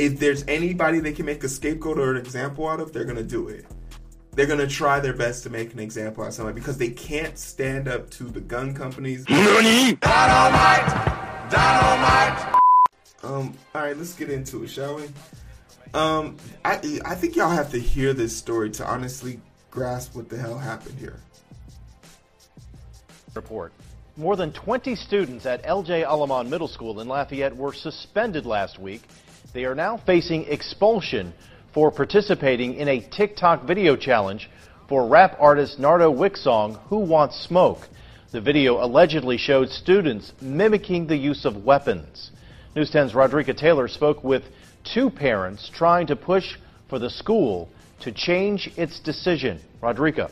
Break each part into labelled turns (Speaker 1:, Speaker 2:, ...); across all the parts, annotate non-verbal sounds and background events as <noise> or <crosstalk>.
Speaker 1: if there's anybody they can make a scapegoat or an example out of, they're gonna do it. They're gonna try their best to make an example out of somebody because they can't stand up to the gun companies. Dynamite! Dynamite! Um, all right, let's get into it, shall we? Um, I I think y'all have to hear this story to honestly grasp what the hell happened here.
Speaker 2: Report. More than 20 students at LJ Alleman Middle School in Lafayette were suspended last week. They are now facing expulsion for participating in a TikTok video challenge for rap artist Nardo Wick's song, Who Wants Smoke? The video allegedly showed students mimicking the use of weapons. News 10's Rodrika Taylor spoke with two parents trying to push for the school to change its decision. Rodrika.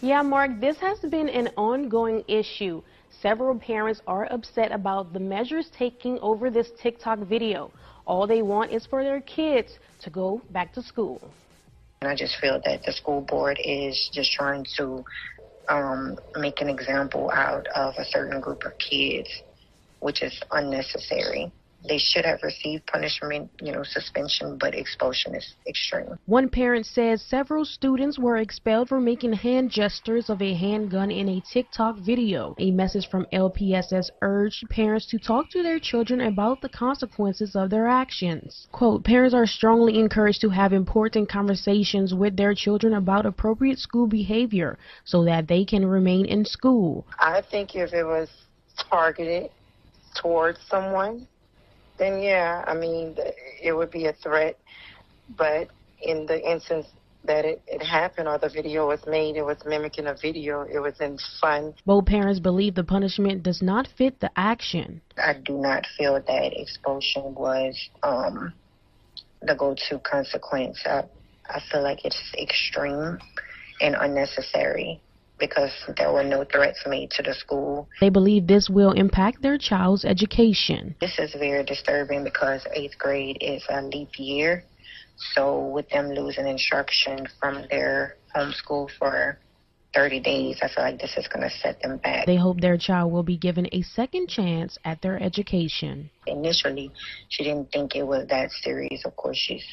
Speaker 3: Yeah, Mark, this has been an ongoing issue. Several parents are upset about the measures taking over this TikTok video. All they want is for their kids to go back to school.
Speaker 4: And I just feel that the school board is just trying to um, make an example out of a certain group of kids, which is unnecessary they should have received punishment, you know, suspension, but expulsion is extreme.
Speaker 3: One parent says several students were expelled for making hand gestures of a handgun in a TikTok video. A message from LPSS urged parents to talk to their children about the consequences of their actions. Quote, parents are strongly encouraged to have important conversations with their children about appropriate school behavior so that they can remain in school.
Speaker 4: I think if it was targeted towards someone, then yeah, I mean, it would be a threat. But in the instance that it, it happened or the video was made, it was mimicking a video, it was in fun.
Speaker 3: Both parents believe the punishment does not fit the action.
Speaker 4: I do not feel that expulsion was um, the go to consequence. I, I feel like it's extreme and unnecessary because there were no threats made to the school.
Speaker 3: They believe this will impact their child's education.
Speaker 4: This is very disturbing because eighth grade is a leap year. So with them losing instruction from their homeschool for 30 days, I feel like this is going to set them back.
Speaker 3: They hope their child will be given a second chance at their education.
Speaker 4: Initially, she didn't think it was that serious. Of course, she's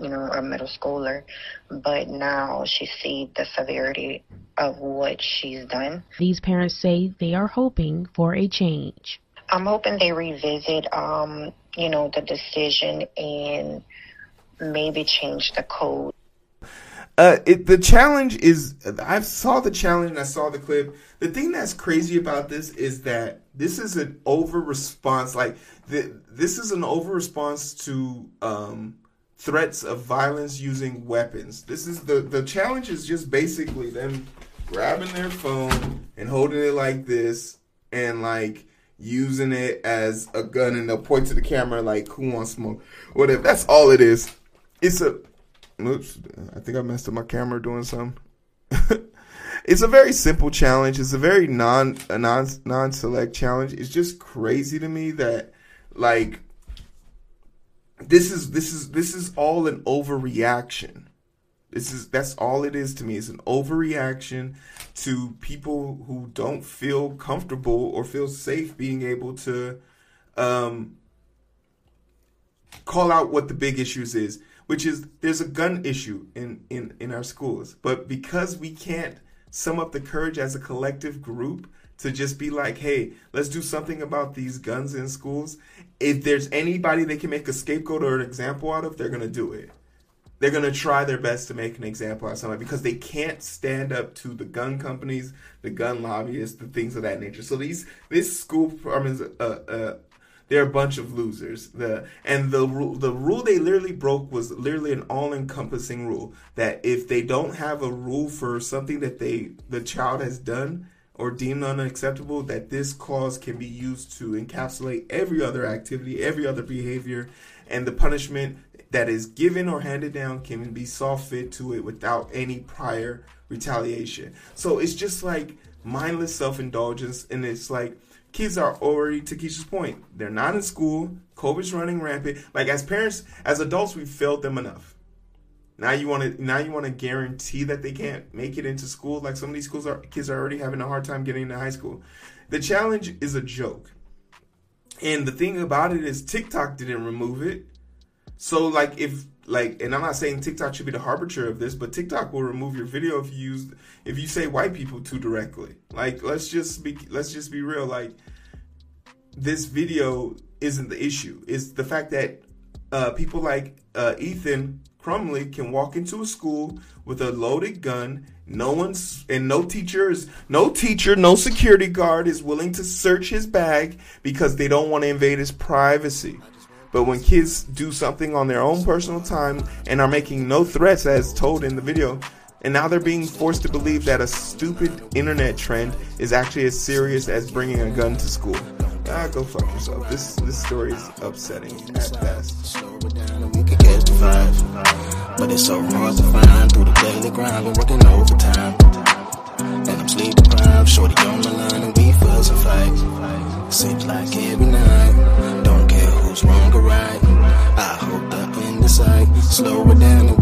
Speaker 4: you know, a middle schooler, but now she sees the severity of what she's done.
Speaker 3: These parents say they are hoping for a change.
Speaker 4: I'm hoping they revisit, um, you know, the decision and maybe change the code.
Speaker 1: Uh, it, the challenge is I saw the challenge and I saw the clip. The thing that's crazy about this is that this is an over response. Like the, this is an over response to um, threats of violence using weapons. This is the the challenge is just basically them grabbing their phone and holding it like this and like using it as a gun and they'll point to the camera like who wants smoke? Whatever. That's all it is. It's a oops i think i messed up my camera doing something. <laughs> It's a very simple challenge. It's a very non a non non-select challenge. It's just crazy to me that like this is this is this is all an overreaction. This is that's all it is to me. It's an overreaction to people who don't feel comfortable or feel safe being able to um, call out what the big issues is, which is there's a gun issue in in in our schools, but because we can't sum up the courage as a collective group to just be like, hey, let's do something about these guns in schools. If there's anybody they can make a scapegoat or an example out of, they're going to do it. They're going to try their best to make an example out of somebody because they can't stand up to the gun companies, the gun lobbyists, the things of that nature. So these this school department is uh, uh, they're a bunch of losers. The and the rule the rule they literally broke was literally an all encompassing rule that if they don't have a rule for something that they the child has done, or deemed unacceptable, that this clause can be used to encapsulate every other activity, every other behavior, and the punishment that is given or handed down can be saw fit to it without any prior retaliation. So it's just like mindless self indulgence, and it's like kids are already to Keisha's point. They're not in school. COVID's running rampant. Like as parents, as adults, we've failed them enough. Now you want to now you want to guarantee that they can't make it into school. Like some of these schools are kids are already having a hard time getting into high school. The challenge is a joke. And the thing about it is TikTok didn't remove it. So like if like and I'm not saying TikTok should be the harbinger of this, but TikTok will remove your video if you use if you say white people too directly. Like let's just be let's just be real like this video isn't the issue. It's the fact that uh, people like uh, Ethan Crumbley can walk into a school with a loaded gun. No one's and no teachers, no teacher, no security guard is willing to search his bag because they don't want to invade his privacy. But when kids do something on their own personal time and are making no threats, as told in the video, and now they're being forced to believe that a stupid internet trend is actually as serious as bringing a gun to school. Ah, go fuck yourself. This this story is upsetting at best. But it's so hard to find through the daily grind. Been working overtime. And I'm sleep deprived. Shorty on my line and we fuss and fight. Seems like every night. Don't care who's wrong or right. I hope up in the sight. Slow it down